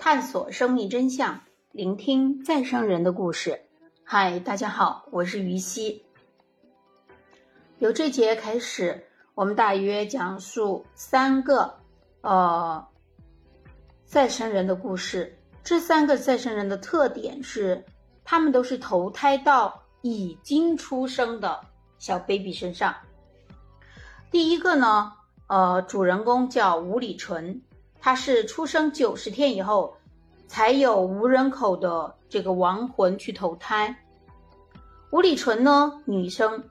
探索生命真相，聆听再生人的故事。嗨，大家好，我是于西。由这节开始，我们大约讲述三个呃再生人的故事。这三个再生人的特点是，他们都是投胎到已经出生的小 baby 身上。第一个呢，呃，主人公叫吴礼纯。他是出生九十天以后，才有无人口的这个亡魂去投胎。吴礼纯呢，女生，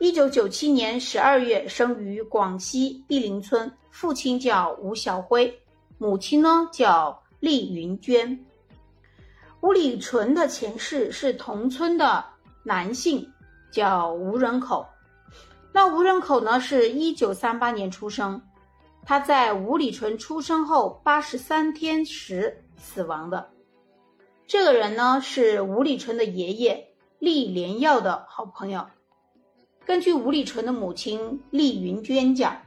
一九九七年十二月生于广西碧林村，父亲叫吴小辉，母亲呢叫厉云娟。吴礼纯的前世是同村的男性，叫吴人口。那吴人口呢，是一九三八年出生。他在吴礼纯出生后八十三天时死亡的。这个人呢是吴礼纯的爷爷厉连耀的好朋友。根据吴礼纯的母亲厉云娟讲，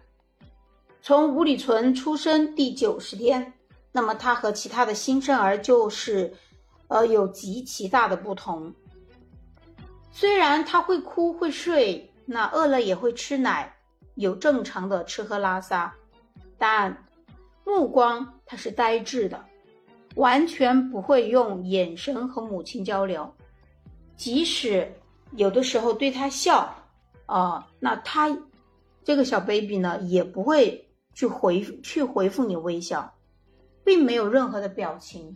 从吴礼纯出生第九十天，那么他和其他的新生儿就是，呃，有极其大的不同。虽然他会哭会睡，那饿了也会吃奶，有正常的吃喝拉撒。但目光他是呆滞的，完全不会用眼神和母亲交流。即使有的时候对他笑，啊，那他这个小 baby 呢，也不会去回去回复你微笑，并没有任何的表情。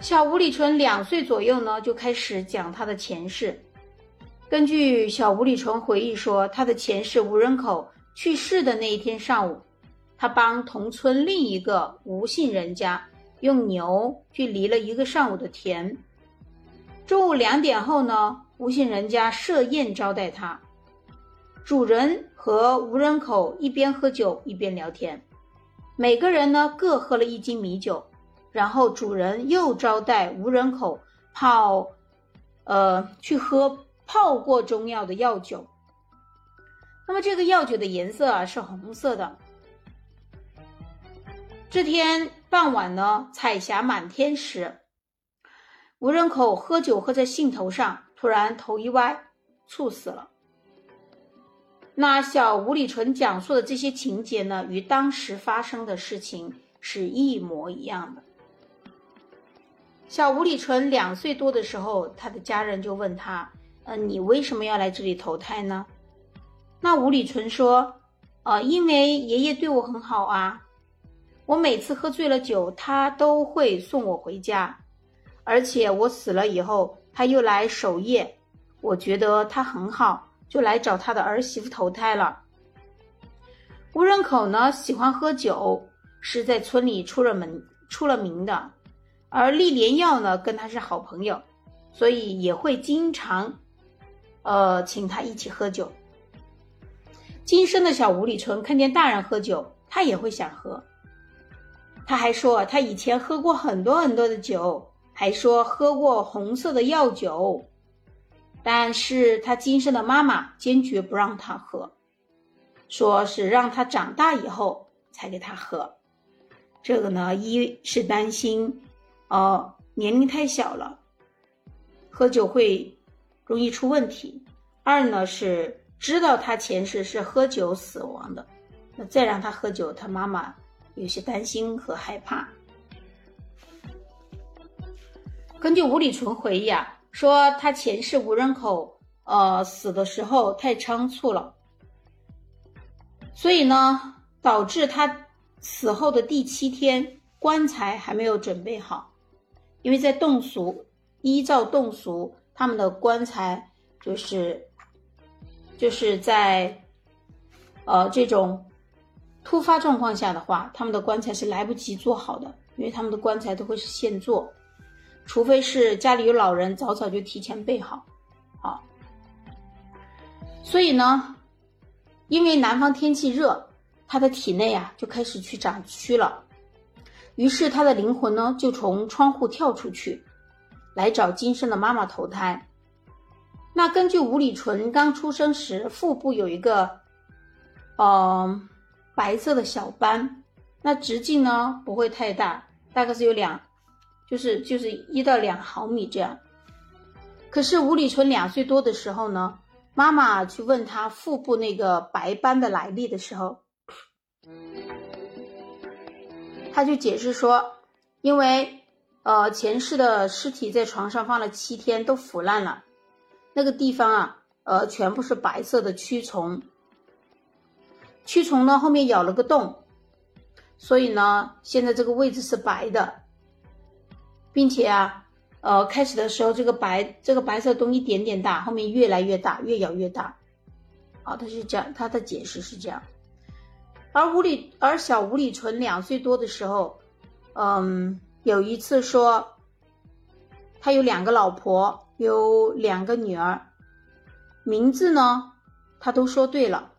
小吴礼纯两岁左右呢，就开始讲他的前世。根据小吴礼纯回忆说，他的前世无人口。去世的那一天上午，他帮同村另一个吴姓人家用牛去犁了一个上午的田。中午两点后呢，吴姓人家设宴招待他，主人和吴人口一边喝酒一边聊天，每个人呢各喝了一斤米酒，然后主人又招待吴人口泡，呃，去喝泡过中药的药酒。那么这个药酒的颜色啊是红色的。这天傍晚呢，彩霞满天时，吴人口喝酒喝在兴头上，突然头一歪，猝死了。那小吴礼纯讲述的这些情节呢，与当时发生的事情是一模一样的。小吴礼纯两岁多的时候，他的家人就问他：“嗯，你为什么要来这里投胎呢？”那吴礼纯说：“呃，因为爷爷对我很好啊，我每次喝醉了酒，他都会送我回家，而且我死了以后，他又来守夜，我觉得他很好，就来找他的儿媳妇投胎了。吴仁口呢喜欢喝酒，是在村里出了门出了名的，而厉连耀呢跟他是好朋友，所以也会经常，呃，请他一起喝酒。”今生的小吴礼纯看见大人喝酒，他也会想喝。他还说他以前喝过很多很多的酒，还说喝过红色的药酒，但是他今生的妈妈坚决不让他喝，说是让他长大以后才给他喝。这个呢，一是担心，哦，年龄太小了，喝酒会容易出问题；二呢是。知道他前世是喝酒死亡的，那再让他喝酒，他妈妈有些担心和害怕。根据吴礼纯回忆啊，说他前世无人口，呃，死的时候太仓促了，所以呢，导致他死后的第七天棺材还没有准备好，因为在侗俗，依照侗俗，他们的棺材就是。就是在，呃，这种突发状况下的话，他们的棺材是来不及做好的，因为他们的棺材都会是现做，除非是家里有老人，早早就提前备好，好。所以呢，因为南方天气热，他的体内啊就开始去长蛆了，于是他的灵魂呢就从窗户跳出去，来找今生的妈妈投胎。那根据吴礼纯刚出生时腹部有一个，呃，白色的小斑，那直径呢不会太大，大概是有两，就是就是一到两毫米这样。可是吴礼纯两岁多的时候呢，妈妈去问他腹部那个白斑的来历的时候，他就解释说，因为呃前世的尸体在床上放了七天都腐烂了，那个地方啊，呃全部是白色的蛆虫，蛆虫呢后面咬了个洞，所以呢现在这个位置是白的，并且啊。呃，开始的时候这个白这个白色洞一点点大，后面越来越大，越咬越大。啊，他是这样，他的解释是这样。而吴里而小吴里纯两岁多的时候，嗯，有一次说，他有两个老婆，有两个女儿，名字呢，他都说对了，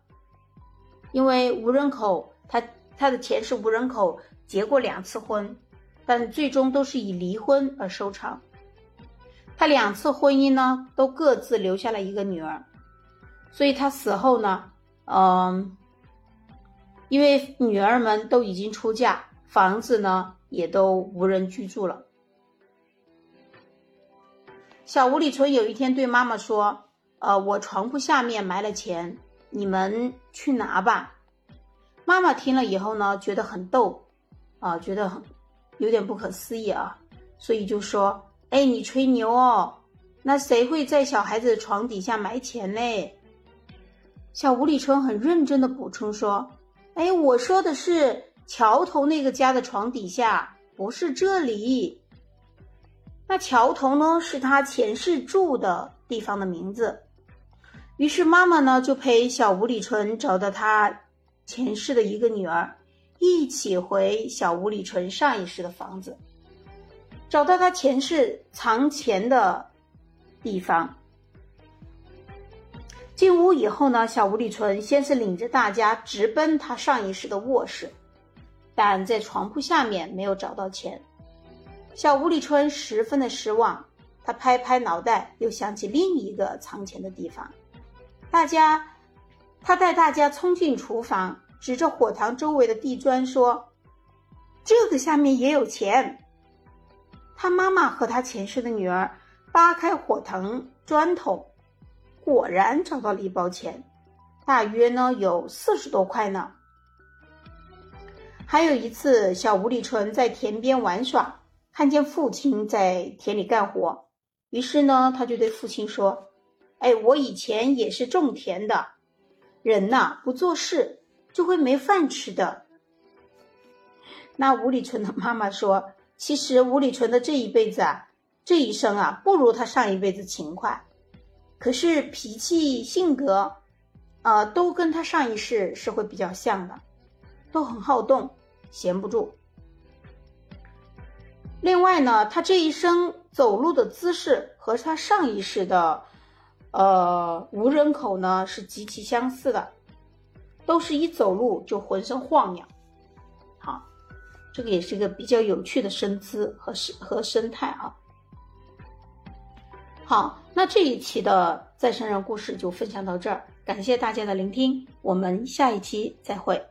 因为无人口他他的前世无人口结过两次婚，但最终都是以离婚而收场。他两次婚姻呢，都各自留下了一个女儿，所以他死后呢，嗯，因为女儿们都已经出嫁，房子呢也都无人居住了。小吴里纯有一天对妈妈说：“呃，我床铺下面埋了钱，你们去拿吧。”妈妈听了以后呢，觉得很逗，啊，觉得很有点不可思议啊，所以就说。哎，你吹牛哦！那谁会在小孩子的床底下埋钱嘞？小吴里春很认真的补充说：“哎，我说的是桥头那个家的床底下，不是这里。那桥头呢，是他前世住的地方的名字。于是妈妈呢，就陪小吴里春找到他前世的一个女儿，一起回小吴里春上一世的房子。”找到他前世藏钱的地方。进屋以后呢，小吴里纯先是领着大家直奔他上一世的卧室，但在床铺下面没有找到钱。小吴里春十分的失望，他拍拍脑袋，又想起另一个藏钱的地方。大家，他带大家冲进厨房，指着火塘周围的地砖说：“这个下面也有钱。”他妈妈和他前世的女儿扒开火塘砖头，果然找到了一包钱，大约呢有四十多块呢。还有一次，小吴里纯在田边玩耍，看见父亲在田里干活，于是呢，他就对父亲说：“哎，我以前也是种田的，人呐不做事就会没饭吃的。”那吴里纯的妈妈说。其实吴礼纯的这一辈子啊，这一生啊，不如他上一辈子勤快，可是脾气性格，呃，都跟他上一世是会比较像的，都很好动，闲不住。另外呢，他这一生走路的姿势和他上一世的，呃，无人口呢是极其相似的，都是一走路就浑身晃悠。这个也是一个比较有趣的身姿和和生态啊。好，那这一期的再生人故事就分享到这儿，感谢大家的聆听，我们下一期再会。